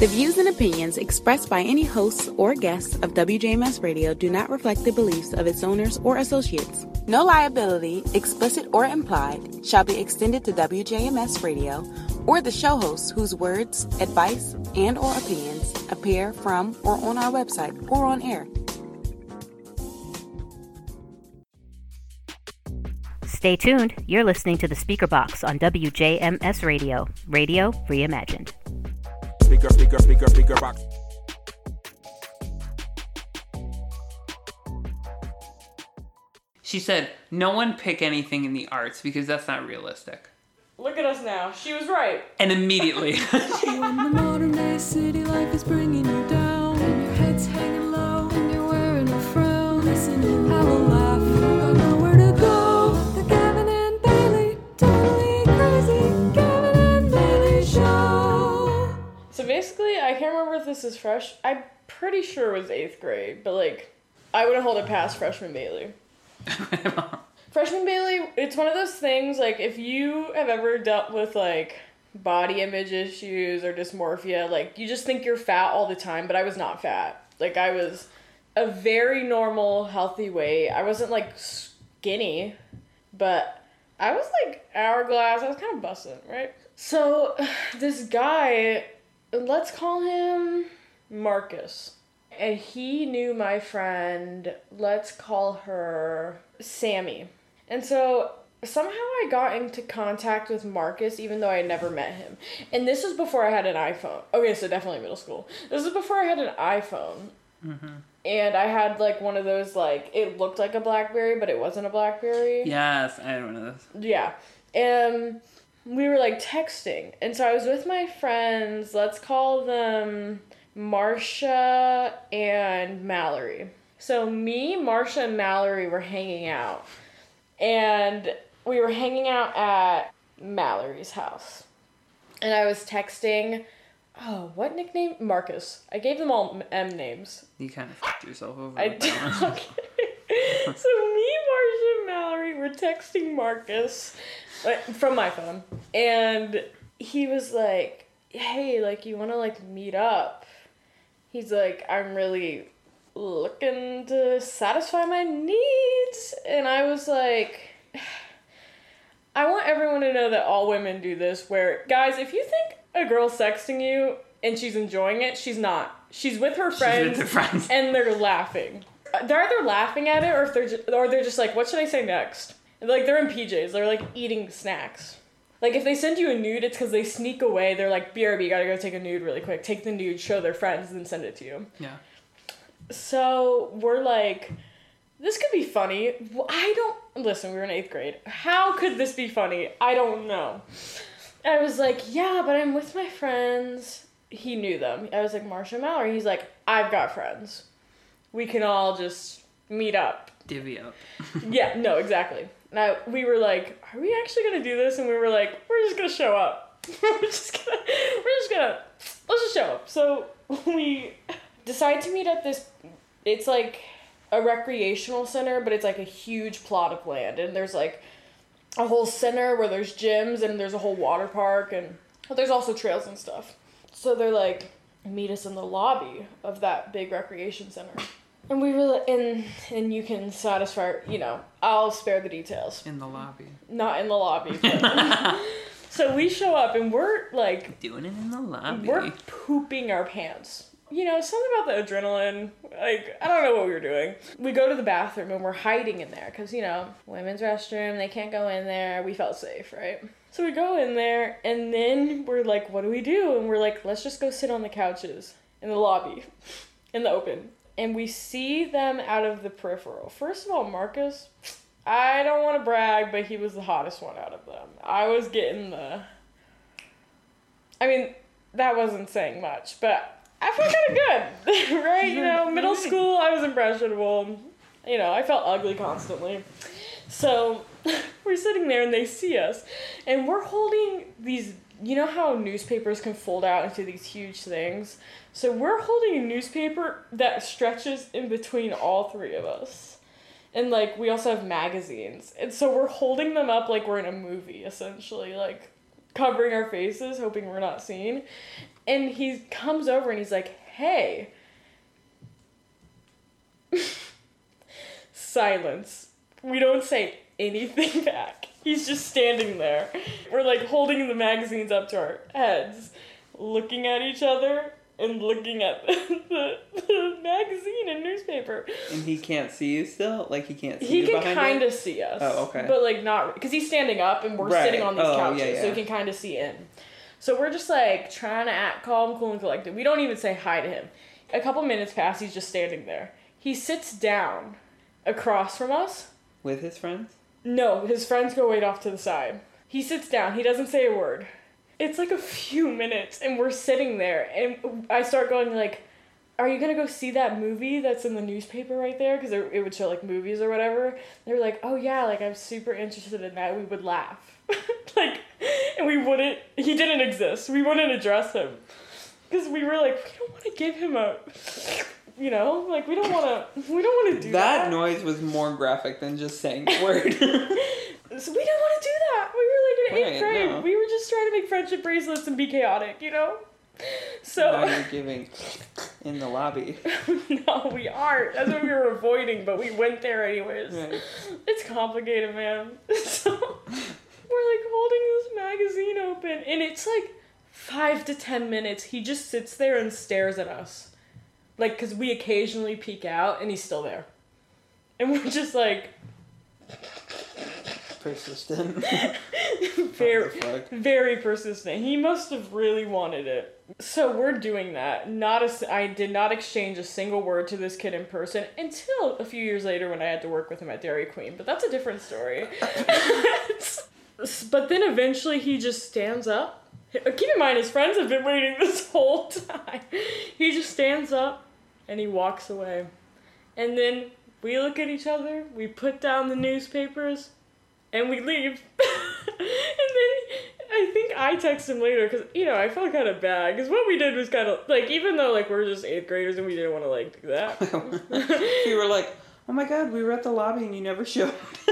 The views and opinions expressed by any hosts or guests of WJMS Radio do not reflect the beliefs of its owners or associates. No liability, explicit or implied, shall be extended to WJMS Radio or the show hosts whose words, advice, and or opinions appear from or on our website or on air. Stay tuned. You're listening to the Speaker Box on WJMS Radio, Radio Reimagined. Speaker, speaker, speaker, speaker box. She said, "No one pick anything in the arts because that's not realistic." Look at us now. She was right. And immediately, I can't remember if this is fresh. I'm pretty sure it was eighth grade, but like, I wouldn't hold it past freshman Baylie. Freshman Baylie, it's one of those things like if you have ever dealt with like body image issues or dysmorphia, like you just think you're fat all the time, but I was not fat. Like I was a very normal, healthy weight. I wasn't like skinny, but I was like hourglass. I was kind of busting, right? So this guy, let's call him Marcus. And he knew my friend, let's call her Sammy. And so somehow I got into contact with Marcus even though I had never met him. And this was before I had an iPhone. Okay, so definitely middle school. This is before I had an iPhone. Mm-hmm. And I had like one of those like it looked like a BlackBerry, but it wasn't a BlackBerry. yes, I don't know this. Yeah. And we were like texting. And so I was with my friends, let's call them Marsha and Mallory. So me, Marsha, and Mallory were hanging out. And we were hanging out at Mallory's house. And I was texting, oh, what nickname? Marcus. I gave them all M names. You kind of fucked yourself over. I did. that one. Okay. so me, Marsha, and Mallory were texting Marcus like, from my phone, and he was like, "Hey, like, you want to like meet up?" He's like, "I'm really looking to satisfy my needs," and I was like. I want everyone to know that all women do this. Where guys, if you think a girl's sexting you and she's enjoying it, she's not. She's with her friends, with her friends. and they're laughing. They're either laughing at it or if they're ju- or they're just like, what should I say next? And, like they're in PJs. They're like eating snacks. Like if they send you a nude, it's because they sneak away. They're like, BRB, you gotta go take a nude really quick. Take the nude, show their friends, then send it to you. Yeah. So we're like, this could be funny. I don't listen. We were in eighth grade. How could this be funny? I don't know. I was like, yeah, but I'm with my friends. He knew them. I was like, Marsha Mallory. He's like, I've got friends. We can all just meet up. Divvy up. yeah, no, exactly. Now we were like, are we actually gonna do this? And we were like, we're just gonna show up. we're just gonna, we're just gonna, let's just show up. So we decide to meet at this. It's like a recreational center, but it's like a huge plot of land, and there's like a whole center where there's gyms and there's a whole water park, and but there's also trails and stuff. So they're like, meet us in the lobby of that big recreation center. And we were like, and and you can satisfy, you know, I'll spare the details. In the lobby. Not in the lobby. But. so we show up and we're like, Doing it in the lobby. we're pooping our pants. You know, something about the adrenaline. Like, I don't know what we were doing. We go to the bathroom and we're hiding in there because, you know, women's restroom, they can't go in there. We felt safe, right? So we go in there and then we're like, what do we do? And we're like, let's just go sit on the couches in the lobby, in the open. And we see them out of the peripheral. First of all, Marcus, I don't want to brag, but he was the hottest one out of them. I was getting the. I mean, that wasn't saying much, but I felt kind of good, right? You know, middle school, I was impressionable. You know, I felt ugly constantly. So we're sitting there and they see us, and we're holding these. You know how newspapers can fold out into these huge things? So we're holding a newspaper that stretches in between all three of us. And like we also have magazines. And so we're holding them up like we're in a movie essentially. Like covering our faces, hoping we're not seen. And he comes over and he's like, hey. Silence. We don't say anything back. He's just standing there. We're like holding the magazines up to our heads, looking at each other and looking at the, the magazine and newspaper. And he can't see you still? Like he can't see He can kind of see us. Oh, okay. But like not because he's standing up and we're Right. sitting on these Oh, couches, yeah, so he can kind of see in. So we're just like trying to act calm, cool, and collected. We don't even say hi to him. A couple minutes pass. He's just standing there. He sits down across from us. With his friends? No, his friends go wait off to the side. He sits down. He doesn't say a word. It's like a few minutes, and we're sitting there, and I start going like, "Are you gonna go see that movie that's in the newspaper right there?" Because it would show like movies or whatever. They were like, "Oh yeah, like I'm super interested in that." We would laugh, like, and we wouldn't. He didn't exist. We wouldn't address him because we were like, we don't want to give him a. You know, like we don't want to. We don't want to do that. That noise was more graphic than just saying the word. So we don't want to do that. We were like in eighth Right, grade. no. We were just trying to make friendship bracelets and be chaotic, you know? So now you're giving in the lobby. no, we aren't. That's what we were avoiding, but we went there anyways. Right. It's complicated, man. So we're like holding this magazine open, and it's like five to ten minutes. He just sits there and stares at us, like because we occasionally peek out, and he's still there, and we're just like Persistent. very, What the fuck? very persistent. He must have really wanted it. So we're doing that. Not a, I did not exchange a single word to this kid in person until a few years later when I had to work with him at Dairy Queen. But that's a different story. but then eventually he just stands up. Keep in mind his friends have been waiting this whole time. He just stands up and he walks away. And then we look at each other. We put down the newspapers and we leave. and then I think I text him later because you know I felt kind of bad because what we did was kind of like even though like we're just eighth graders and we didn't want to like do that. you were like, oh my god, we were at the lobby and you never showed.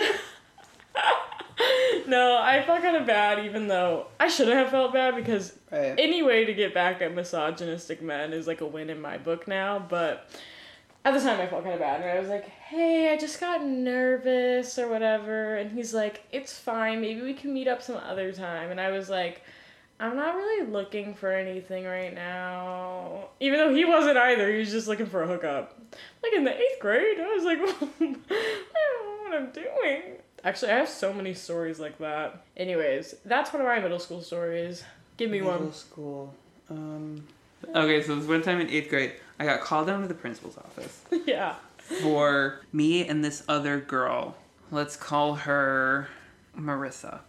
no, I felt kind of bad even though I shouldn't have felt bad because Right. any way to get back at misogynistic men is like a win in my book now. But at the time I felt kind of bad and I was like, hey, I just got nervous or whatever. And he's like, it's fine. Maybe we can meet up some other time. And I was like. I'm not really looking for anything right now. Even though he wasn't either, he was just looking for a hookup. Like in the eighth grade, I was like, I don't know what I'm doing. Actually, I have so many stories like that. Anyways, that's one of my middle school stories. Give me Middle one. Middle school. Um. Okay, so this one time in eighth grade, I got called down to the principal's office yeah. for me and this other girl. Let's call her Marissa.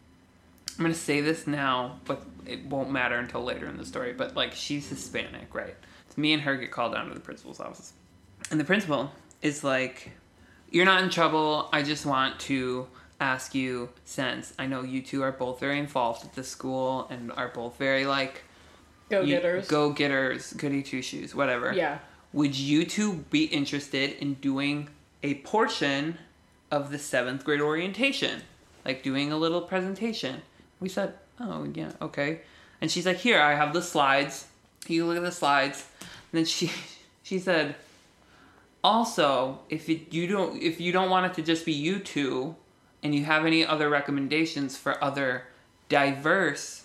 I'm gonna say this now, but it won't matter until later in the story. But like, she's Hispanic, right? So me and her get called down to the principal's office, and the principal is like, "You're not in trouble. I just want to ask you, since I know you two are both very involved at the school and are both very like go getters, go getters, goody two shoes, whatever. Yeah. Would you two be interested in doing a portion of the seventh grade orientation? Like doing a little presentation? We said, oh, yeah, okay. And she's like, here, I have the slides. You look at the slides. And then she, she said, also, if it, you don't, if you don't want it to just be you two, and you have any other recommendations for other diverse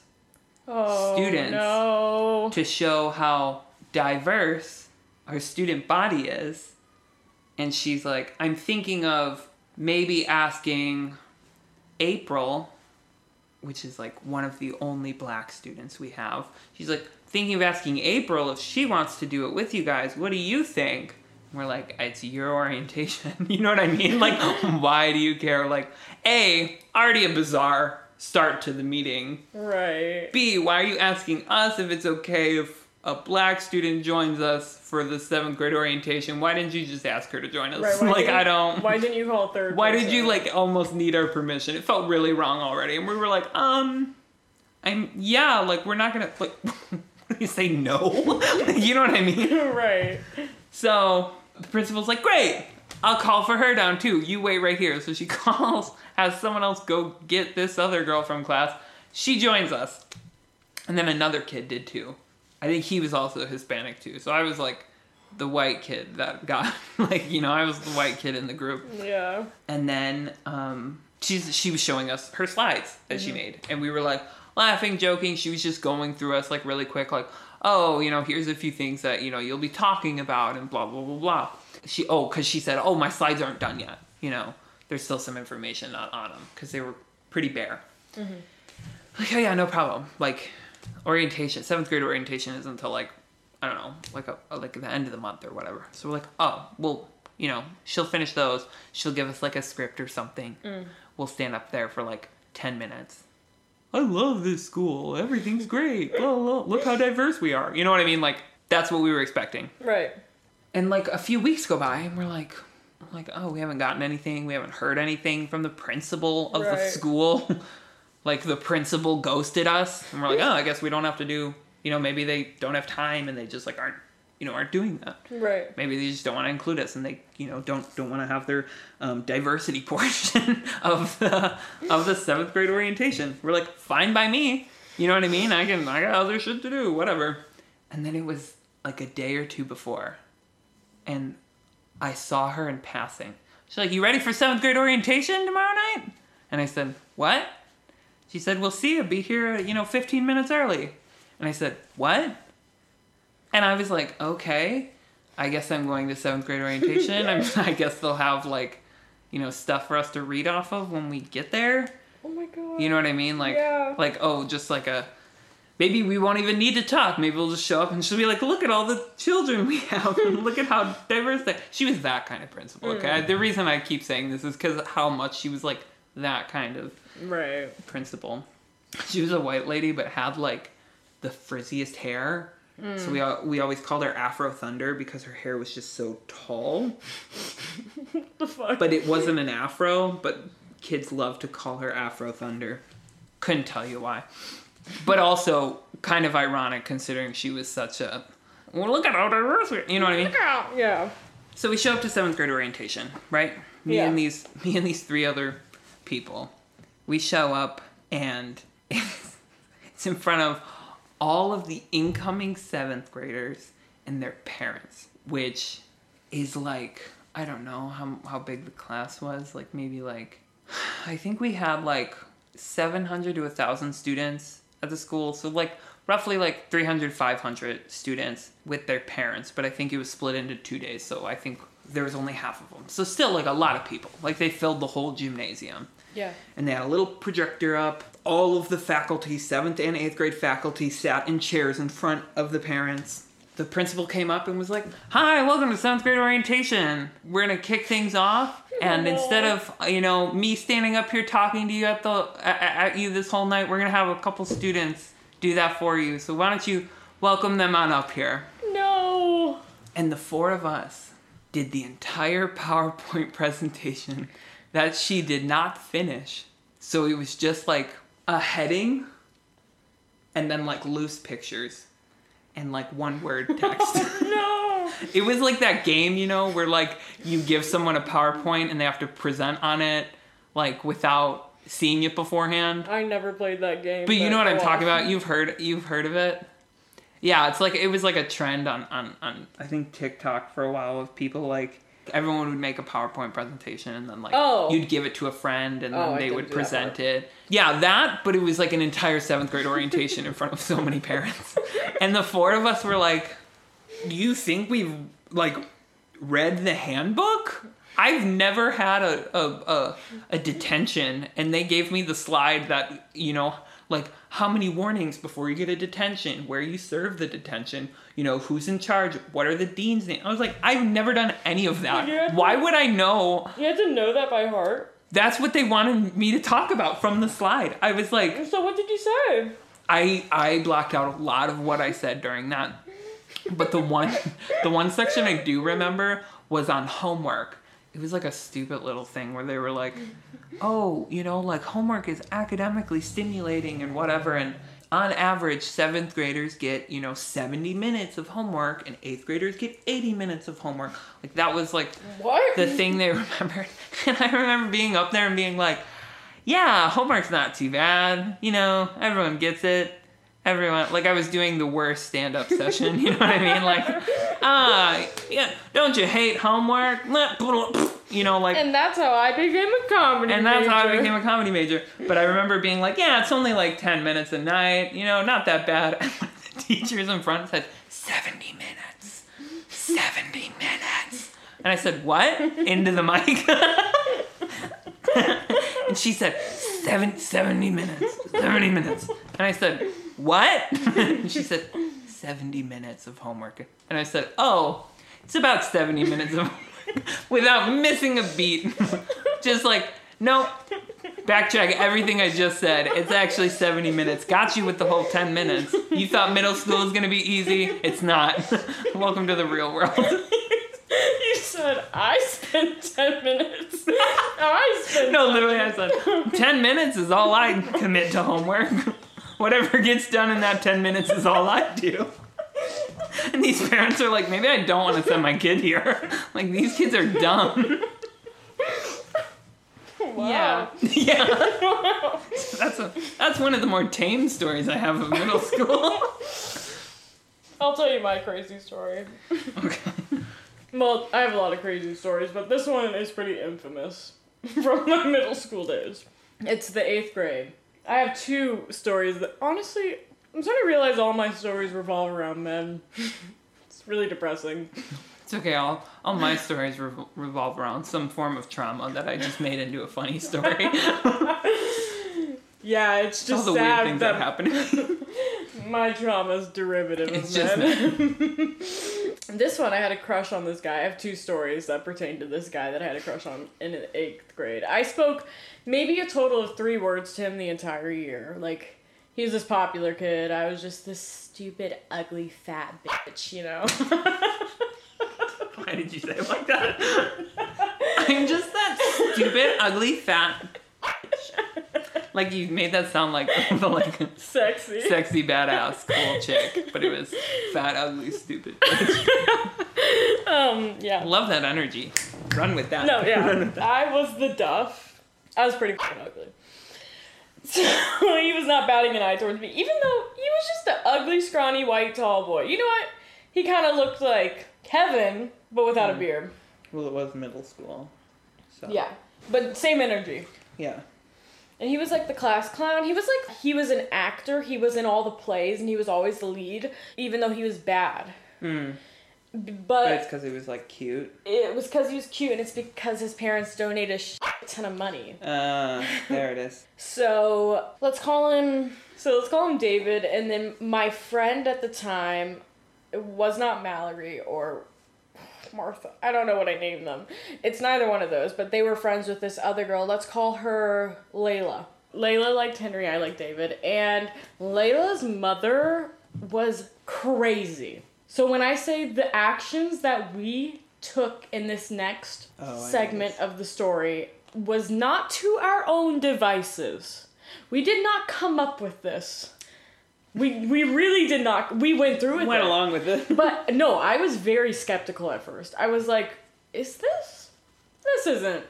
Oh, students. No. to show how diverse our student body is. And she's like, I'm thinking of maybe asking April, which is like one of the only black students we have. She's like, thinking of asking April if she wants to do it with you guys. What do you think? We're like, it's your orientation. you know what I mean? Like, why do you care? Like, A, already a bizarre start to the meeting. Right. B, why are you asking us if it's okay if a black student joins us for the seventh grade orientation? Why didn't you just ask her to join us? Right. like, I don't. Why didn't you call third? Why did you like almost need our permission? It felt really wrong already, and we were like, um, I'm yeah, like we're not gonna like. you say no? you know what I mean? right. So the principal's like, great, I'll call for her down too. You wait right here. So she calls, has someone else go get this other girl from class, she joins us. And then another kid did too. I think he was also Hispanic too. So I was like the white kid that got like, you know, I was the white kid in the group. Yeah. And then um she's she was showing us her slides that she made. And we were like laughing, joking. She was just going through us like really quick, like, oh, you know, here's a few things that, you know, you'll be talking about and blah blah blah blah. She oh, because she said, Oh, my slides aren't done yet. You know, there's still some information not on them because they were pretty bare. Mm-hmm. Like, oh yeah, no problem. Like, orientation, seventh grade orientation is until like, I don't know, like a, like the end of the month or whatever. So we're like, oh, well, you know, she'll finish those. She'll give us like a script or something. Mm. We'll stand up there for like ten minutes. I love this school. Everything's great. Blah, blah. Look how diverse we are. You know what I mean? Like that's what we were expecting. Right. And like a few weeks go by, and we're like, like, oh, we haven't gotten anything. We haven't heard anything from the principal of the Right. school. like the principal ghosted us, and we're like, oh, I guess we don't have to do. You know, maybe they don't have time, and they just like aren't, you know, aren't doing that. Right. Maybe they just don't want to include us, and they, you know, don't don't want to have their um, diversity portion of the of the seventh grade orientation. We're like, fine by me. You know what I mean? I can, I got other shit to do, whatever. And then it was like a day or two before, and I saw her in passing. She's like, "You ready for seventh grade orientation tomorrow night?" And I said, "What?" She said, "We'll see you. Be here, you know, 15 minutes early." And I said, "What?" And I was like, "Okay, I guess I'm going to seventh grade orientation. I'm, I guess they'll have like, you know, stuff for us to read off of when we get there." Oh my god. You know what I mean? Like, Yeah. like oh, just like a. Maybe we won't even need to talk. Maybe we'll just show up and she'll be like, "Look at all the children we have, and look at how diverse they." She was that kind of principal. Okay, mm. the reason I keep saying this is because how much she was like that kind of Right. principal. She was a white lady, but had like the frizziest hair. So we we always called her Afro Thunder because her hair was just so tall. The fuck. But it wasn't an afro, but kids love to call her Afro Thunder. Couldn't tell you why. But also kind of ironic considering she was such a well look at how diverse we-" you know what I mean? Look out, yeah. So we show up to seventh grade orientation, right? Me Yeah. and these me and these three other people. We show up and it's in front of all of the incoming seventh graders and their parents, which is like I don't know how how big the class was, like maybe like I think we had like 700 to 1000 students at the school. So like roughly like 300 500 students with their parents, but I think it was split into 2 days. So I think there was only half of them. So still like a lot of people. Like they filled the whole gymnasium Yeah. and they had a little projector up. All of the faculty, seventh and eighth grade faculty, sat in chairs in front of the parents. The principal came up and was like, "Hi, welcome to seventh grade orientation. We're gonna kick things off, and instead of you know me standing up here talking to you at the at, at you this whole night, we're gonna have a couple students do that for you. So why don't you welcome them on up here?" No. And the four of us did the entire PowerPoint presentation that she did not finish. So it was just like a heading and then like loose pictures and like one word text. Oh, no. it was like that game, you know, where like you give someone a PowerPoint and they have to present on it like without seeing it beforehand. I never played that game. But you know what I'm talking about. You've heard you've heard of it. Yeah, it's like it was like a trend on on on I think TikTok for a while of people like everyone would make a PowerPoint presentation and then like Oh. you'd give it to a friend and Oh, then they would present it. Yeah, that, but it was like an entire seventh grade orientation in front of so many parents. And the four of us were like, Do you think we've like read the handbook? I've never had a, a, a, a detention, and they gave me the slide that, you know, like how many warnings before you get a detention, where you serve the detention, you know, who's in charge, what are the dean's name. I was like, I've never done any of that. Why would I know? You had to know that by heart. That's what they wanted me to talk about from the slide. I was like, So what did you say? I I blocked out a lot of what I said during that. But the one the one section I do remember was on homework. It was like a stupid little thing where they were like, "Oh, you know, like homework is academically stimulating and whatever and on average, seventh graders get, you know, 70 minutes of homework and eighth graders get 80 minutes of homework. Like, that was like What? the thing they remembered. And I remember being up there and being like, yeah, homework's not too bad. You know, everyone gets it. Everyone, like I was doing the worst stand up session, you know what I mean? Like, ah, yeah, don't you hate homework? You know, like, And that's how I became a comedy and that's how I major. became a comedy major. But I remember being like, yeah, it's only like 10 minutes a night, you know, not that bad. And one of the teachers in front said, 70 minutes. 70 minutes. And I said, what? Into the mic. and she said, Seven, 70 minutes. 70 minutes. And I said, what? and she said, 70 minutes of homework. And I said, oh, it's about 70 minutes of homework without missing a beat. just like, nope. Backtrack everything I just said. It's actually 70 minutes. Got you with the whole 10 minutes. You thought middle school was gonna be easy. It's not. Welcome to the real world. You said I spent ten minutes. I spent No, literally, I said 10 minutes is all I commit to homework. Whatever gets done in that 10 minutes is all I do. And these parents are like, maybe I don't want to send my kid here. Like, these kids are dumb. Yeah. Yeah. That's, a, that's one of the more tame stories I have of middle school. I'll tell you my crazy story. Okay. Well, I have a lot of crazy stories, but this one is pretty infamous from my middle school days. It's the eighth grade. I have two stories that honestly, I'm starting to realize all my stories revolve around men. it's really depressing. It's okay. All, all my stories revol- revolve around some form of trauma that I just made into a funny story. Yeah, it's just all just the weird things that that happen. my trauma is derivative of It's just men. This one, I had a crush on this guy. I have two stories that pertain to this guy that I had a crush on in eighth grade. I spoke maybe a total of three words to him the entire year. Like, he was this popular kid. I was just this stupid, ugly, fat bitch, you know? Why did you say it like that? I'm just that stupid, ugly, fat. Like you made that sound like the like Sexy. sexy, badass, cool chick, but it was fat, ugly, stupid. Um, yeah. Love that energy. Run with that. No, Run yeah. with that. I was the duff. I was pretty fucking ugly. So he was not batting an eye towards me, even though he was just an ugly, scrawny, white, tall boy. You know what? He kind of looked like Kevin, but without a beard. Well, it was middle school. So. Yeah, but same energy. Yeah. And he was like the class clown. He was like he was an actor. He was in all the plays, and he was always the lead, even though he was bad. Hmm. B- But it's because he was like cute. it was because he was cute, and it's because his parents donated a shit ton of money. Uh, there it is. So let's call him. So let's call him David, and then my friend at the time was not Mallory or Martha. I don't know what I named them. It's neither one of those, but they were friends with this other girl. Let's call her Layla. Layla liked Henry. I liked David, and Layla's mother was crazy. So when I say the actions that we took in this next Oh, segment of the story was not to our own devices. We did not come up with this. We we really did not. We went through it. Went though. along with it. But no, I was very skeptical at first. I was like, "Is this? This isn't.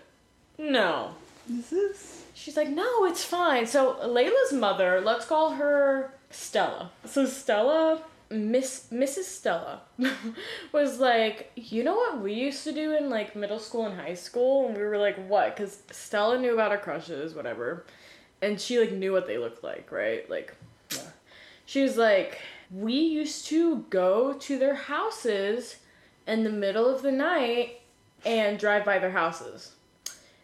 No." This is. She's like, "No, it's fine." So Layla's mother, let's call her Stella. So Stella, Miss Mrs. Stella, was like, "You know what we used to do in like middle school and high school?" And we were like, "What?" Because Stella knew about her crushes, whatever, and she like knew what they looked like, right? Like, Yeah. She was like, "We used to go to their houses in the middle of the night and drive by their houses,"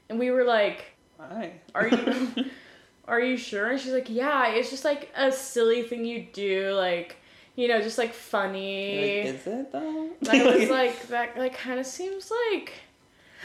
and we were like. Why? Are you are you sure? And she's like, Yeah, it's just like a silly thing you do, like you know, just like funny. Like, is it though? And I was like, that like kind of seems like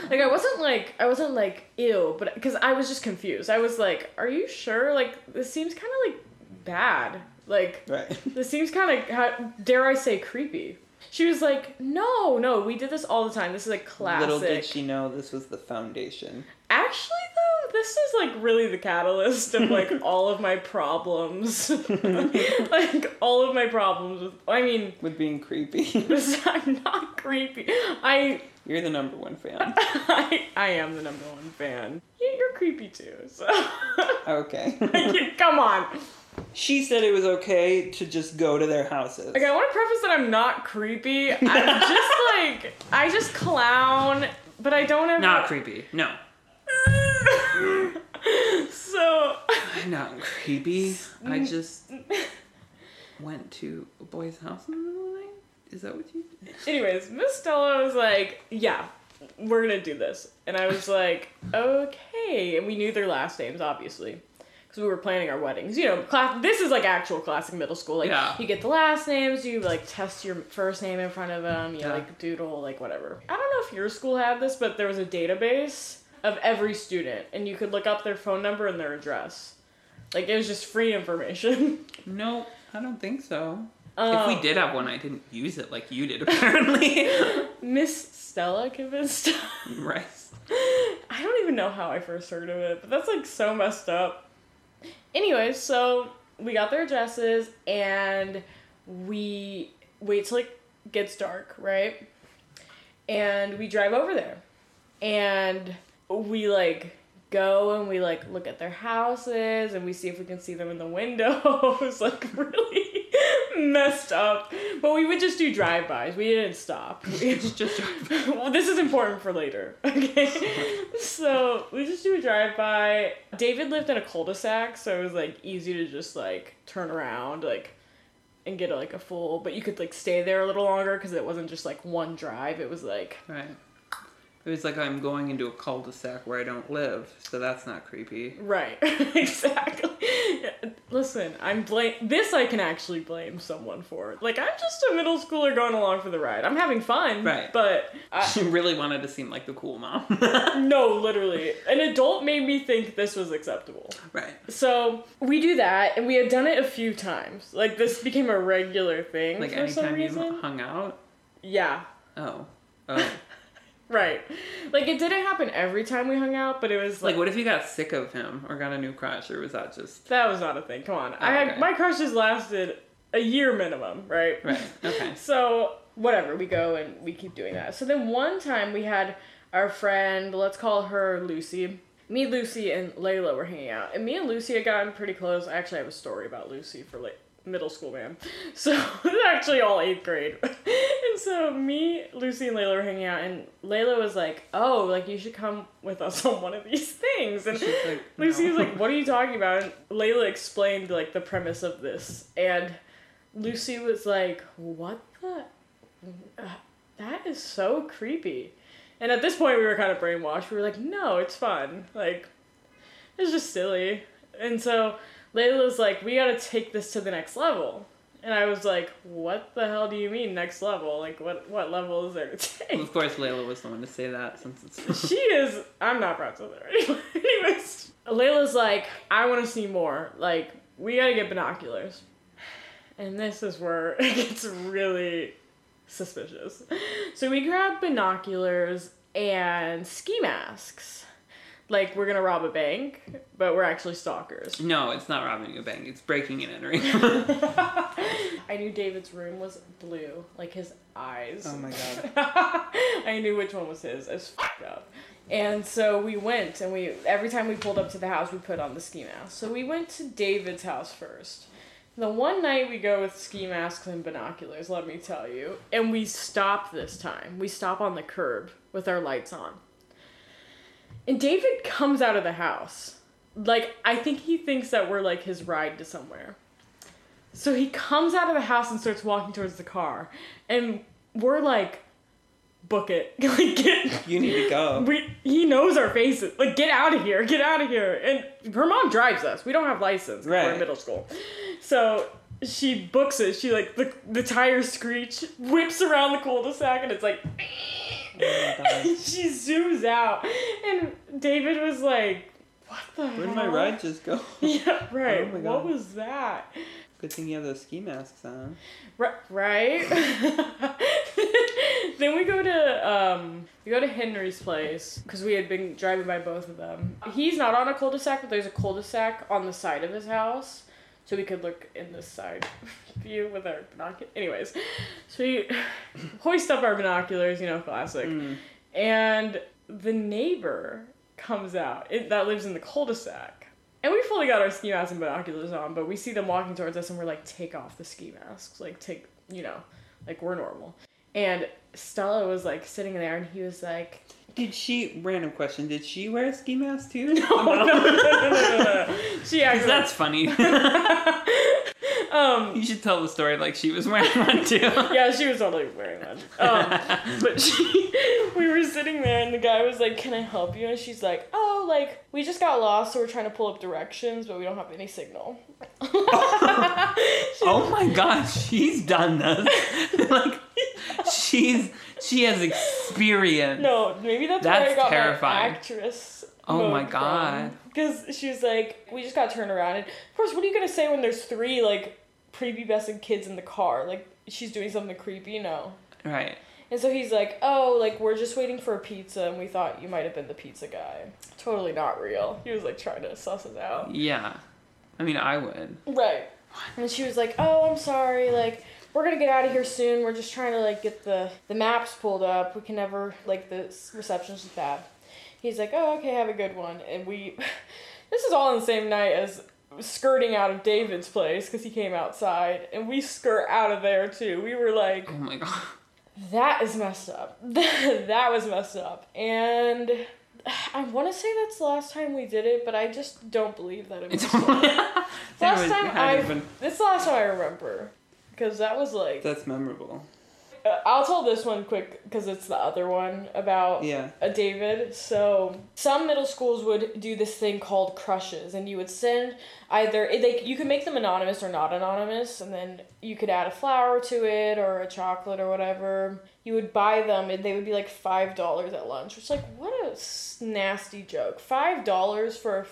like I wasn't like I wasn't like ill, but because I was just confused. I was like, Are you sure? Like this seems kind of like bad. Like right. this seems kind of dare I say creepy. She was like, No, no, we did this all the time. This is a classic. Little did she know this was the foundation. Actually, though, this is like really the catalyst of like all of my problems. like all of my problems with. I mean, With being creepy. I'm not creepy. I, You're the number one fan. I I am the number one fan. You- You're creepy too. So Okay. come on. She said it was okay to just go to their houses. Okay, I want to preface that I'm not creepy. I'm just like I just clown, but I don't have Not creepy. No. so I'm not creepy. I mm. just went to a boy's house in the middle of the night. Is that what you did? anyways, Miss Stella was like, "Yeah, we're gonna do this," and I was like, "Okay." And we knew their last names, obviously, because we were planning our weddings. You know, class. This is like actual classic middle school. Like, Yeah. you get the last names, you like test your first name in front of them, you Yeah. like doodle, like whatever. I don't know if your school had this, but there was a database of every student, and you could look up their phone number and their address. Like it was just free information. No, I don't think so. Um, if we did have one, I didn't use it like you did, apparently. Miss Stella convinced. right. I don't even know how I first heard of it, but that's like so messed up. Anyways, so we got their addresses and we wait till it gets dark, right? And we drive over there. And we like go and we like look at their houses and we see if we can see them in the windows, like really messed up. But we would just do drive-bys. We didn't stop. We Just, just well, this is important for later. Okay. so we just do a drive by. David lived in a cul-de-sac, so it was like easy to just like turn around, like, and get like a full. But you could like stay there a little longer because it wasn't just like one drive. It was like right. It was like I'm going into a cul-de-sac where I don't live, so that's not creepy. right, exactly. Listen, I'm blame. This I can actually blame someone for. Like I'm just a middle schooler going along for the ride. I'm having fun. Right. But I, She really wanted to seem like the cool mom. no, literally, an adult made me think this was acceptable. right. So we do that, and we had done it a few times. Like this became a regular thing Like for some reason. hung out. Yeah, Oh. Oh. right. Like it didn't happen every time we hung out, but it was like, like, what if you got sick of him or got a new crush, or was that just that was not a thing. Come on, I had okay. my crushes lasted a year minimum, right? right? Okay. So whatever, we go and we keep doing that. So then one time we had our friend, let's call her Lucy. Me, Lucy, and Layla were hanging out, and me and Lucy had gotten pretty close. I actually have a story about Lucy for like middle school, man. So it's actually all eighth grade. and so me, Lucy, and Layla were hanging out, and Layla was like, "Oh, like you should come with us on one of these things." And She's like, Lucy "No." was like, "What are you talking about?" And Layla explained like the premise of this, and Lucy was like, "What the? Uh, that is so creepy." And at this point, we were kind of brainwashed. We were like, "No, it's fun. Like, it's just silly." And so Layla was like, "We got to take this to the next level." And I was like, "What the hell do you mean next level? Like, what what level is there to take?" Of course, Layla was the one to say that since it's. she is. I'm not friends with her. Anyway, anyways, Layla's like, I want to see more. Like, we gotta get binoculars. And this is where it gets really suspicious. So we grab binoculars and ski masks. Like, we're gonna rob a bank, but we're actually stalkers. no, it's not robbing a bank. It's breaking and entering. I knew David's room was blue, like his eyes. oh my god. I knew which one was his. It's fucked up. And so we went, and we every time we pulled up to the house, we put on the ski mask. So we went to David's house first. The one night we go with ski masks and binoculars, let me tell you, and we stop this time. We stop on the curb with our lights on. And David comes out of the house. Like, I think he thinks that we're like his ride to somewhere. So he comes out of the house and starts walking towards the car. And we're like, book it. like, get. You need to go. We, he knows our faces. Like, get out of here. Get out of here. And her mom drives us. We don't have license. 'cause We're in middle school. So she books it. She, like, the, the tires screech, whips around the cul-de-sac, and it's like. Oh she zooms out. And David was like, what the Where did my ride just go? Yeah, right. Oh my what was that? Good thing you have those ski masks on. Ri- Right? then we go to um we go to Henry's place because we had been driving by both of them. He's not on a cul-de-sac, but there's a cul-de-sac on the side of his house, so we could look in this side view with our binoculars. Anyways, so we hoist up our binoculars, you know, classic, Mm. and the neighbor comes out it, that lives in the cul-de-sac. And we fully got our ski masks and binoculars on, but we see them walking towards us and we're like, take off the ski masks. Like, take, you know, like we're normal. And Stella was like sitting there and he was like, Did she, random question, did she wear a ski mask too? oh, no, no, no, no, no, no. She actually, that's funny. um, you should tell the story like she was wearing one too. yeah, she was totally wearing one. Um, but she, we were sitting there, and the guy was like, "Can I help you?" And she's like, "Oh, like we just got lost, so we're trying to pull up directions, but we don't have any signal." Oh my gosh, she's done this. like, she's, she has experience. No, maybe that's, where I got terrifying. my actress. Oh my God. Because she was like, we just got turned around, and of course, what are you gonna say when there's three like prepubescent kids in the car? Like she's doing something creepy, no. Right. And so he's like, oh, like we're just waiting for a pizza, and we thought you might have been the pizza guy. Totally not real. He was like trying to suss us out. Yeah. I mean, I would. Right. And she was like, "Oh, I'm sorry. Like, we're gonna get out of here soon. We're just trying to like get the the maps pulled up. We can never like the reception's just bad." He's like, "Oh, okay. Have a good one." And we, this is all on the same night as skirting out of David's place because he came outside, and we skirt out of there too. We were like, Oh my god. "That is messed up. that was messed up." And. I want to say that's the last time we did it, but I just don't believe that it was. Last time I, this is the last time I remember, because that was like. That's memorable. Uh, I'll tell this one quick because it's the other one about Yeah. a David. So some middle schools would do this thing called crushes, and you would send either they you could make them anonymous or not anonymous, and then you could add a flower to it or a chocolate or whatever. You would buy them, and they would be like five dollars at lunch. Which like what a nasty joke. Five dollars for a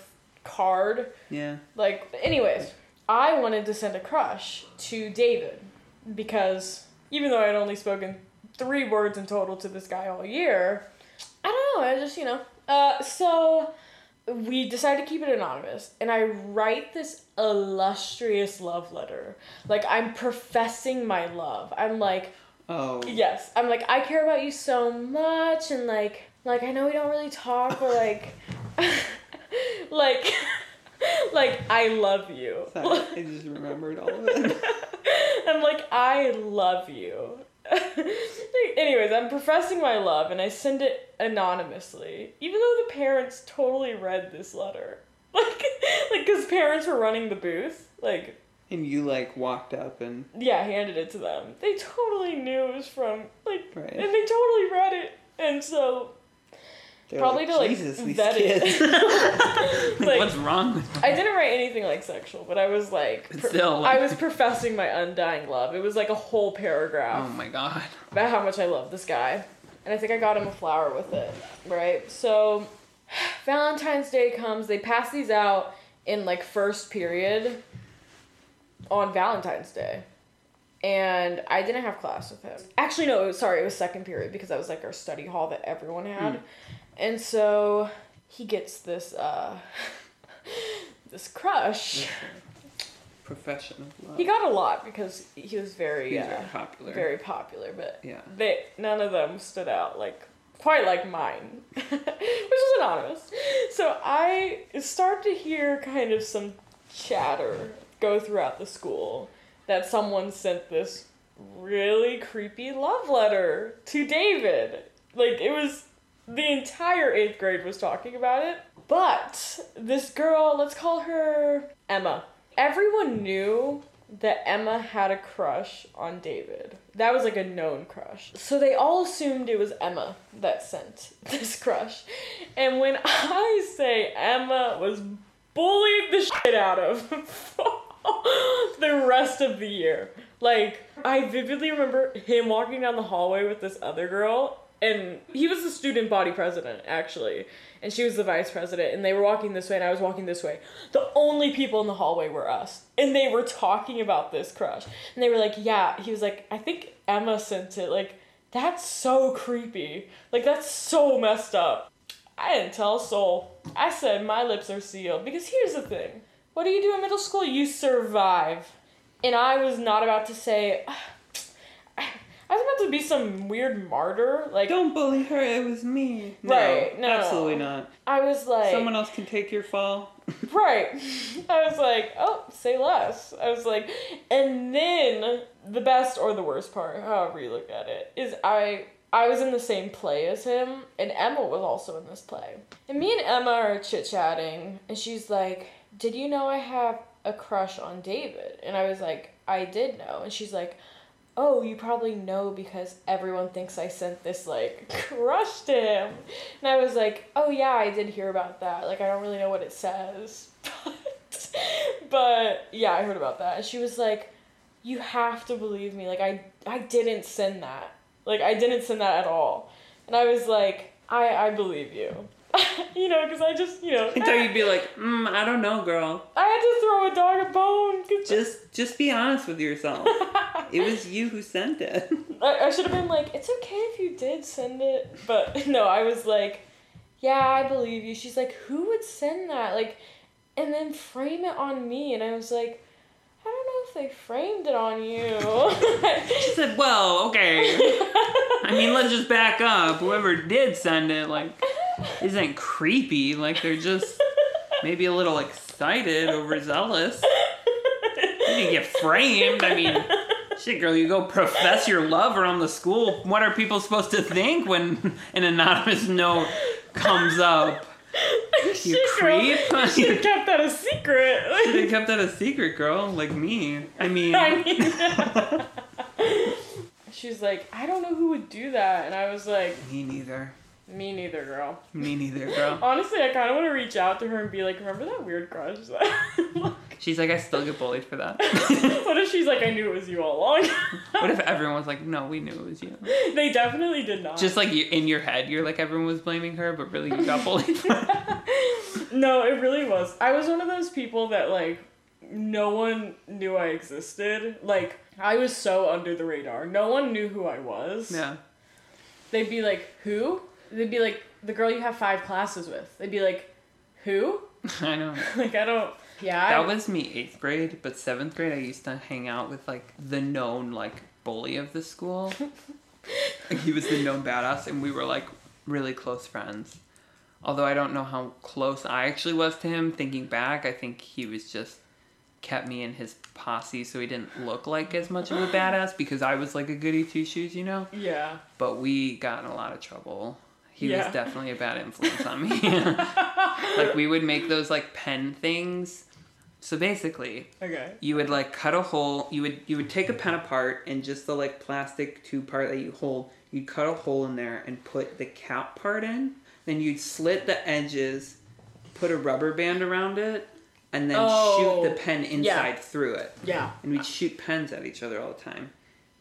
card. Yeah. Like, anyways, I wanted to send a crush to David because even though I'd only spoken three words in total to this guy all year, I don't know. I just, you know. Uh, so we decided to keep it anonymous, and I write this illustrious love letter. Like, I'm professing my love. I'm like, Oh. Yes, I'm like I care about you so much, and like like I know we don't really talk, but like like like I love you. Sorry, I just remembered all of it. I'm like I love you. Anyways, I'm professing my love, and I send it anonymously, even though the parents totally read this letter. Like, like, cause parents were running the booth. Like, And you like walked up and yeah, handed it to them. They totally knew it was from like, Right. and they totally read it, and so they're Probably like, to, like, Jesus, these vet kids. it. Like, Like- What's wrong with them? I didn't write anything like sexual, but I was like, pro- still, I was professing my undying love. It was like a whole paragraph. Oh my god. about how much I love this guy, and I think I got him a flower with it, right? So, Valentine's Day comes. They pass these out in like first period on Valentine's Day. And I didn't have class with him. Actually, no, it was, sorry, it was second period because that was like our study hall that everyone had. Hmm. And so he gets this uh this crush. Profession of love. He got a lot because he was very He's uh, very popular. very popular, but Yeah. they none of them stood out like quite like mine, which was anonymous. So I start to hear kind of some chatter go throughout the school that someone sent this really creepy love letter to David. Like it was the entire eighth grade was talking about it. But this girl, let's call her Emma. Everyone knew that Emma had a crush on David. That was like a known crush. So they all assumed it was Emma that sent this crush. And when I say Emma was bullied the shit out of the rest of the year. Like, I vividly remember him walking down the hallway with this other girl, and he was the student body president, actually, and she was the vice president, and they were walking this way, and I was walking this way. The only people in the hallway were us, and they were talking about this crush. And they were like, Yeah, he was like, I think Emma sent it. Like, that's so creepy. Like, that's so messed up. I didn't tell a soul. I said my lips are sealed because here's the thing. What do you do in middle school? You survive. And I was not about to say I was about to be some weird martyr. Like Don't bully her. It was me. No, Right, no. absolutely not. I was like, Someone else can take your fall. right. I was like, oh, say less. I was like, and then the best or the worst part, however you look at it, is I I was in the same play as him, and Emma was also in this play. And me and Emma are chit chatting, and she's like, "Did you know I have a crush on David?" And I was like, "I did know." And she's like, "Oh, you probably know because everyone thinks I sent this like crushed him." And I was like, "Oh yeah, I did hear about that. Like I don't really know what it says." But but yeah, I heard about that. And she was like, "You have to believe me. Like I I didn't send that. Like I didn't send that at all." And I was like, "I I believe you." you know, cuz I just, you know, Until you'd be like, mm, I don't know, girl. I had to throw a dog a bone Just, just be honest with yourself. it was you who sent it. I, I should have been like, it's okay if you did send it. But no, I was like, yeah, I believe you. She's like, who would send that? Like, and then frame it on me. And I was like, I don't know if they framed it on you. She said, well, okay. I mean, let's just back up. Whoever did send it, like, isn't creepy. Like, they're just maybe a little excited, overzealous. You didn't get framed. I mean, shit, girl, you go profess your love around the school. What are people supposed to think when an anonymous note comes up? You Shit, girl, creep. You should have kept that a secret. They kept that a secret, girl, like me. I mean, I mean, she's like, I don't know who would do that. And I was like, me neither. Me neither, girl. Me neither, girl. Honestly, I kind of want to reach out to her and be like, remember that weird crush? that- She's like, I still get bullied for that. what if she's like, I knew it was you all along? What if everyone was like, no, we knew it was you? they definitely did not. Just like you, in your head, you're like, everyone was blaming her, but really you got bullied no, it really was. I was one of those people that like no one knew I existed. Like I was so under the radar. No one knew who I was. Yeah. They'd be like, "Who?" They'd be like, "The girl you have five classes with." They'd be like, "Who?" I know. Like I don't. Yeah. I- That was me eighth grade, but seventh grade I used to hang out with like the known like bully of the school. like he was the known badass, and we were like really close friends. Although I don't know how close I actually was to him. Thinking back, I think he was just kept me in his posse so he didn't look like as much of a badass because I was like a goody two shoes, you know. Yeah. But we got in a lot of trouble. He Yeah. was definitely a bad influence on me. like we would make those like pen things. So basically, Okay. you would like cut a hole you would you would take a pen apart and just the like plastic tube part that you hold you'd cut a hole in there and put the cap part in then you'd slit the edges put a rubber band around it and then Oh, shoot the oh, pen inside yeah. through it Yeah. and we'd shoot pens at each other all the time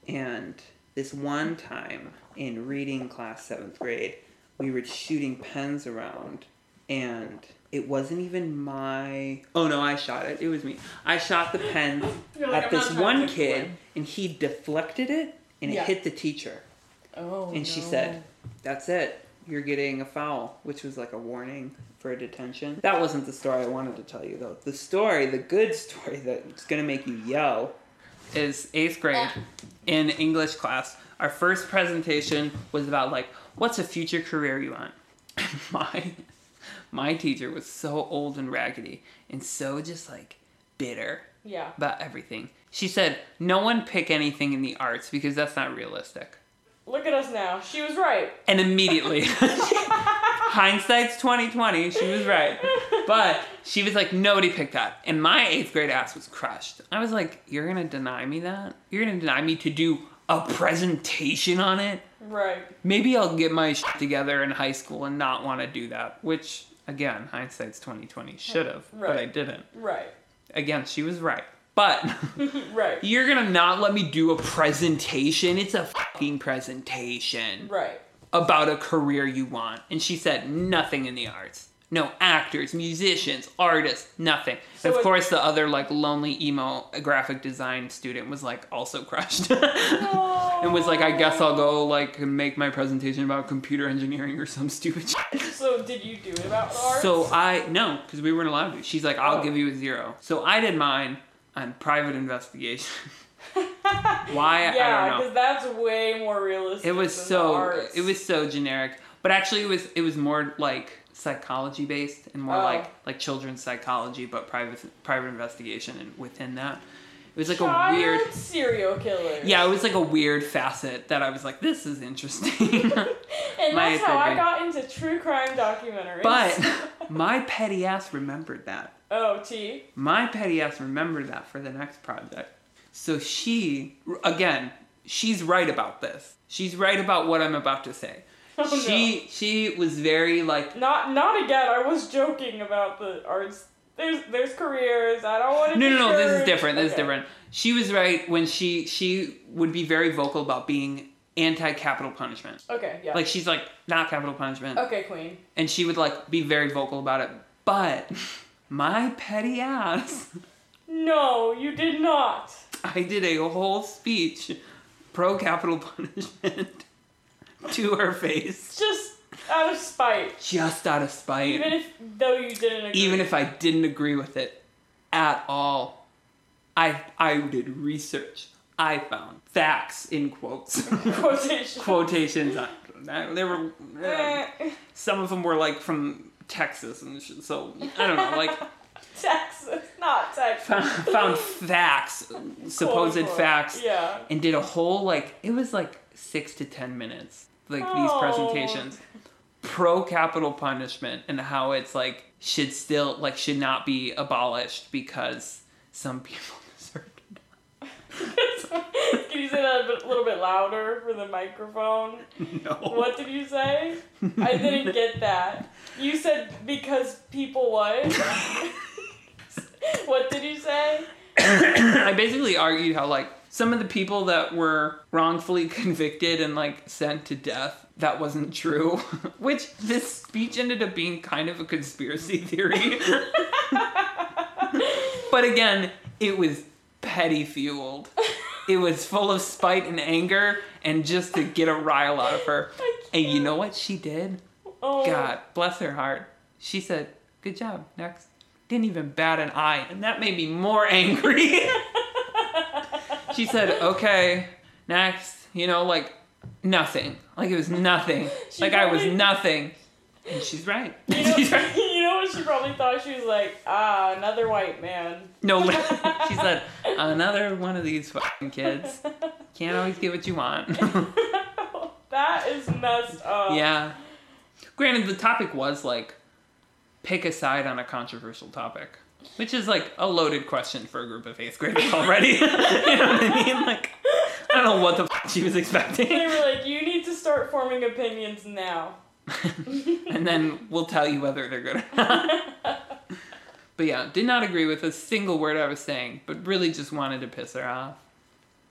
and this one time in reading class seventh grade we were shooting pens around and it wasn't even my oh no i shot it. It was me. I shot the pen like, at "I'm this one kid and he deflected it and it Yeah. hit the teacher. Oh. and she said that's it. You're getting a foul which was like a warning for a detention. That wasn't the story i wanted to tell you though. The story the good story that's going to make you yell is eighth grade in english class. Our first presentation was about like what's a future career you want? My my teacher was so old and raggedy and so just like bitter Yeah. about everything. She said no one pick anything in the arts because that's not realistic. Look at us now. She was right. and immediately hindsight's 2020 she was right. But she was like nobody picked that. And my eighth grade ass was crushed. I was like you're gonna deny me that? You're gonna deny me to do a presentation on it Right. maybe i'll get my shit together in high school and not want to do that which again hindsight's 2020 should have right. but i didn't Right. again she was right but Right. you're gonna not let me do a presentation it's a fucking presentation Right. about a career you want. And she said nothing in the arts. No actors, musicians, artists, nothing. So of it- course, the other like lonely emo graphic design student was like also crushed, and was like, "I guess I'll go like make my presentation about computer engineering or some stupid shit." So did you do it about arts? So I no, because we weren't allowed to. She's like, "I'll Oh. give you a zero. So I did mine on private investigation. Why? I yeah, don't know. because that's way more realistic. It was so it was so generic. But actually it was it was more like psychology based and more Oh. like like children's psychology but private private investigation and within that it was like Child a weird serial killer. yeah it was like a weird facet that I was like this is interesting. and that's how I got into true crime documentaries. but my petty ass remembered that. oh, T. My petty ass remembered that for the next project. So she, again, she's right about this. She's right about what I'm about to say. Oh, no. she she was very like Not not again. I was joking about the arts. There's there's careers. I don't want to. no no no this is different. This is different. She was right when she she would be very vocal about being anti-capital punishment. Okay, yeah. Like she's like not capital punishment, okay, Queen. and she would like be very vocal about it. But my petty ass. No, you did not. I did a whole speech pro capital punishment to her face just out of spite. just out of spite. Even if though you didn't agree. Even if I didn't agree with it at all. I I did research. I found facts in quotes. quotation. Quotations. I- they were uh, Eh, some of them were like from Texas and shit, so I don't know, like Texas, not Texas. found, found facts, supposed Quote, facts Yeah. and did a whole like it was like six to ten minutes like these Oh. presentations pro capital punishment and how it's like should still like should not be abolished because some people deserve it. Can you say that a bit- little bit louder for the microphone? no What did you say? I didn't get that. You said because people what? what did you say? i basically argued how like some of the people that were wrongfully convicted and like sent to death that wasn't true. Which this speech ended up being kind of a conspiracy theory. But again it was petty fueled. It was full of spite and anger and just to get a rile out of her. And you know what she did? Oh, god bless her heart. She said good job. Next. Didn't even bat an eye and that made me more angry she said okay next you know like nothing. Like it was nothing. She like i was nothing. And she's right. You know, she's right. you know what she probably thought? She was like, ah, another white man. no she said another one of these fucking kids. Can't always get what you want. That is messed up. yeah. Granted the topic was like pick a side on a controversial topic which is like a loaded question for a group of eighth graders already you know what i mean like i don't know what the f- she was expecting They were like, you need to start forming opinions now. and then we'll tell you whether they're good or not. but yeah, did not agree with a single word I was saying, but really just wanted to piss her off.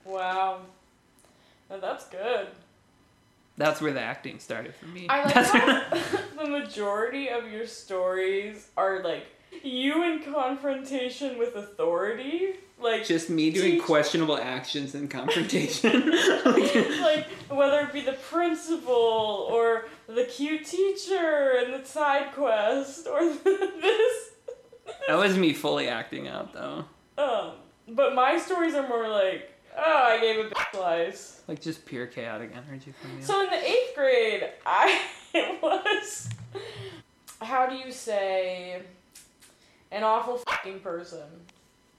Wow. Now that's good. That's where the acting started for me. I like the majority of your stories are like you in confrontation with authority. Like just me doing Teach- questionable actions in confrontation. like whether it be the principal or the cute teacher and the side quest or this that was me fully acting out though. um but my stories are more like oh I gave a bitch slice. Like just pure chaotic energy from you. So in the eighth grade I was how do you say an awful fucking person.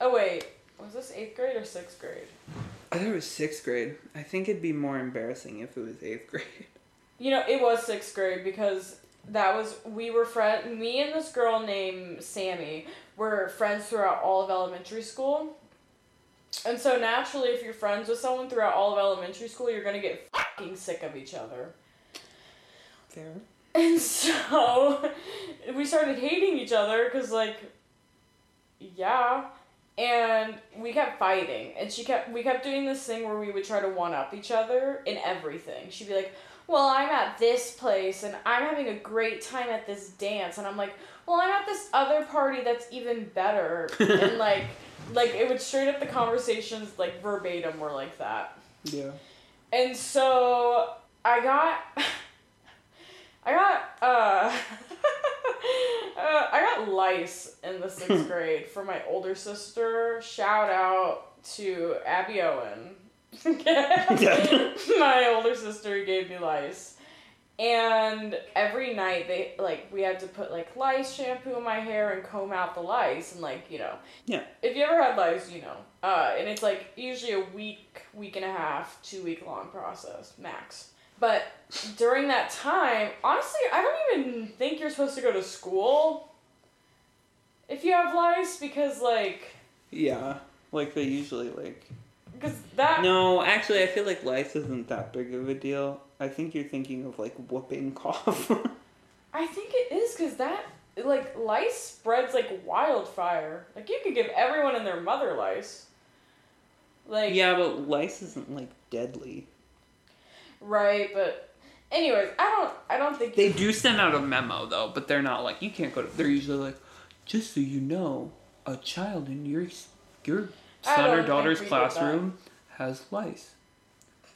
Oh wait, was this eighth grade or sixth grade? I thought it was sixth grade. I think it'd be more embarrassing if it was eighth grade. You know, it was sixth grade because that was we were friend. Me and this girl named Sammy were friends throughout all of elementary school. And so naturally, if you're friends with someone throughout all of elementary school, you're gonna get fucking sick of each other. Fair. And so we started hating each other because, like, yeah. And we kept fighting. And she kept, we kept doing this thing where we would try to one up each other in everything. She'd be like, well, I'm at this place and I'm having a great time at this dance. And I'm like, well, I'm at this other party that's even better. and, like, like, it would straight up the conversations, like, verbatim were like that. Yeah. And so I got I got uh, uh I got lice in the sixth grade for my older sister. Shout out to Abby Owen. my older sister gave me lice. And every night they like we had to put like lice shampoo in my hair and comb out the lice and like, you know. Yeah. If you ever had lice, you know. Uh, and it's like usually a week, week and a half, two week long process, max. But during that time, honestly, I don't even think you're supposed to go to school if you have lice because like Yeah, like they usually like. because that No, actually, I feel like lice isn't that big of a deal. I think you're thinking of like whooping cough. I think it is because that like lice spreads like wildfire. Like you could give everyone and their mother lice. Like yeah, but lice isn't like deadly. Right, but anyways, I don't I don't think They do send out a memo though, but they're not like you can't go to. They're usually like, just so you know, a child in your your son or daughter's classroom has lice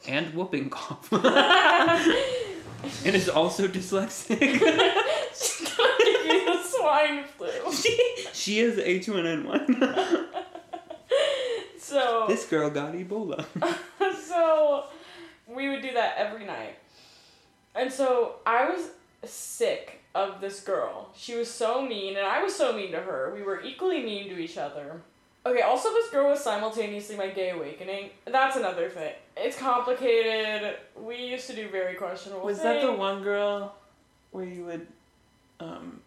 and whooping cough, and is also dyslexic. She's give you the swine flu. she has H1N1. So this girl got Ebola. so we would do that every night. And so I was sick of this girl. She was so mean, and I was so mean to her. We were equally mean to each other. Okay, also, this girl was simultaneously my gay awakening. That's another thing. It's complicated. We used to do very questionable Was that the one girl where you would, um,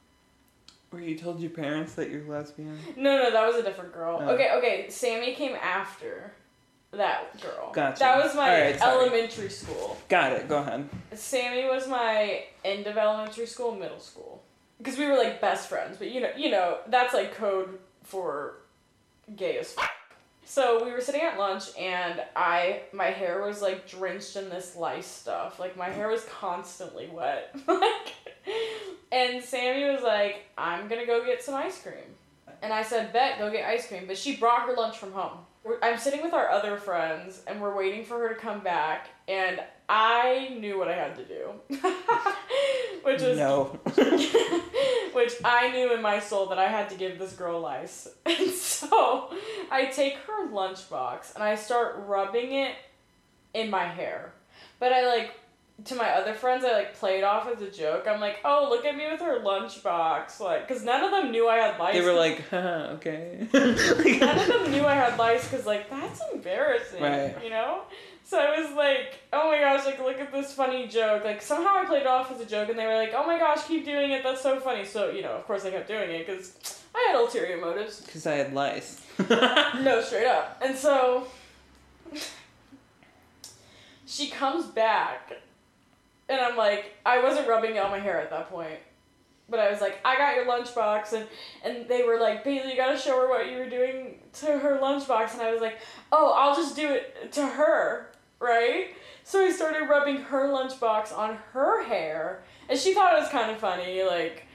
where you told your parents that you're lesbian? No, no, that was a different girl. Oh. Okay, okay, Sammy came after that girl. Gotcha. That was my sorry. elementary school. Got it. Go ahead. Sammy was my end of elementary school, middle school, because we were like best friends. But you know, you know, that's like code for gay as fuck. So we were sitting at lunch, and I my hair was like drenched in this lice stuff. Like my hair was constantly wet. like, and Sammy was like, "I'm gonna go get some ice cream," and I said, "Bet, go get ice cream." But she brought her lunch from home. We're, I'm sitting with our other friends, and we're waiting for her to come back, and I knew what I had to do, which was No. which I knew in my soul that I had to give this girl lice. And so I take her lunchbox and I start rubbing it in my hair. But I like to my other friends I like played off as a joke. I'm like, "Oh, look at me with her lunchbox." Like cuz none of them knew I had lice. they were like, huh, okay. none of them knew I had lice cuz like that's embarrassing, Right. you know? So I was like, "Oh my gosh, like look at this funny joke." Like somehow I played it off as a joke and they were like, "Oh my gosh, keep doing it. That's so funny." So, you know, of course I kept doing it cuz I had ulterior motives. Because I had lice. No, straight up. And so she comes back, and I'm like, I wasn't rubbing it on my hair at that point, but I was like, I got your lunchbox, and and they were like, Baylie, you gotta show her what you were doing to her lunchbox, and I was like, oh, I'll just do it to her, right? So I started rubbing her lunchbox on her hair, and she thought it was kind of funny, like.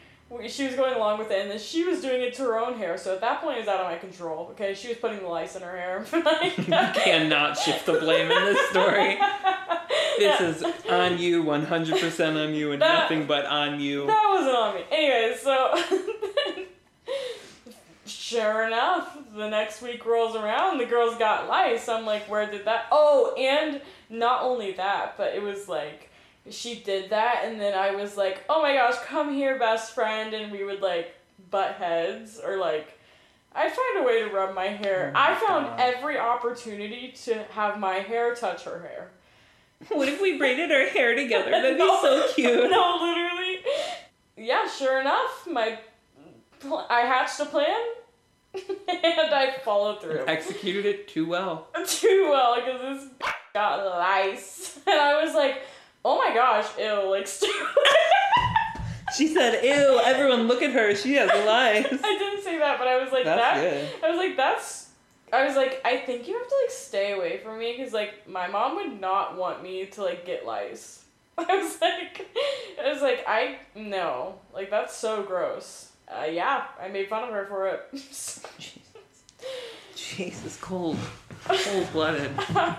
She was going along with it, and then she was doing it to her own hair. So at that point, it was out of my control. Okay, she was putting the lice in her hair. like, you cannot shift the blame in this story. This is on you, 100% on you, and That- nothing but on you. That wasn't on me. Anyway, so sure enough, the next week rolls around, the girls got lice. I'm like, where did that? Oh, and not only that, but it was like she did that, and then I was like, oh my gosh, come here, best friend, and we would like butt heads or like. I'd find a way to rub my hair. Oh my I found God. every opportunity to have my hair touch her hair. What if we braided our hair together? That'd be so cute. no, literally. Yeah, sure enough, my pl- I hatched a plan and I followed through Executed it too well. too well because this got lice, and I was like, "Oh my gosh, ew!" Like, She said, ew, everyone look at her, she has lice. I didn't say that, but I was like That's that. good. I was like, "That's." I was like, I think you have to like stay away from me because like my mom would not want me to like get lice. I was like, I was like, I no, like that's so gross. Uh, yeah, I made fun of her for it. Jesus, cold. Cold blooded. I,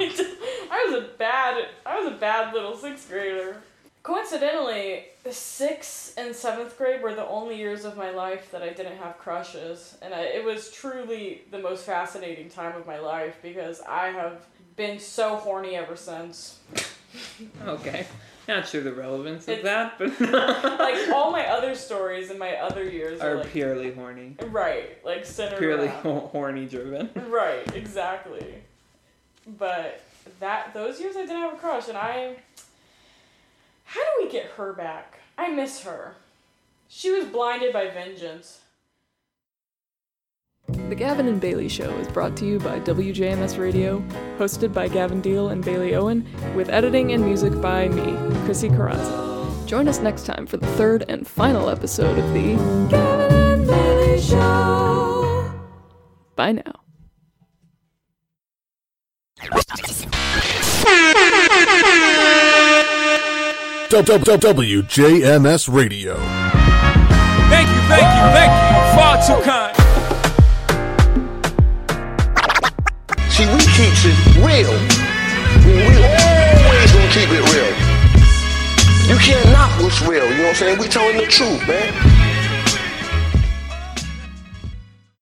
I was a bad, I was a bad little sixth grader. Coincidentally, the sixth and seventh grade were the only years of my life that I didn't have crushes, and I, it was truly the most fascinating time of my life because I have been so horny ever since. Okay. Not sure the relevance of It's- that, but Like all my other stories in my other years are, are like purely horny. right, like centered Purely around. ho- horny driven. Right, exactly. But that those years I didn't have a crush, and I. How do we get her back? I miss her. She was blinded by vengeance. The Gavin and Baylie Show is brought to you by WJMS Radio, hosted by Gavin Deal and Baylie Owen, with editing and music by me, Chrissy Carranza. Join us next time for the third and final episode of the Gavin and Baylie Show. Bye now. WJMS Radio. Thank you, thank you, thank you. Far too kind. See, we keeps it real. We, we always gonna keep it real. You can't knock what's real, you know what I'm saying? We telling the truth, man.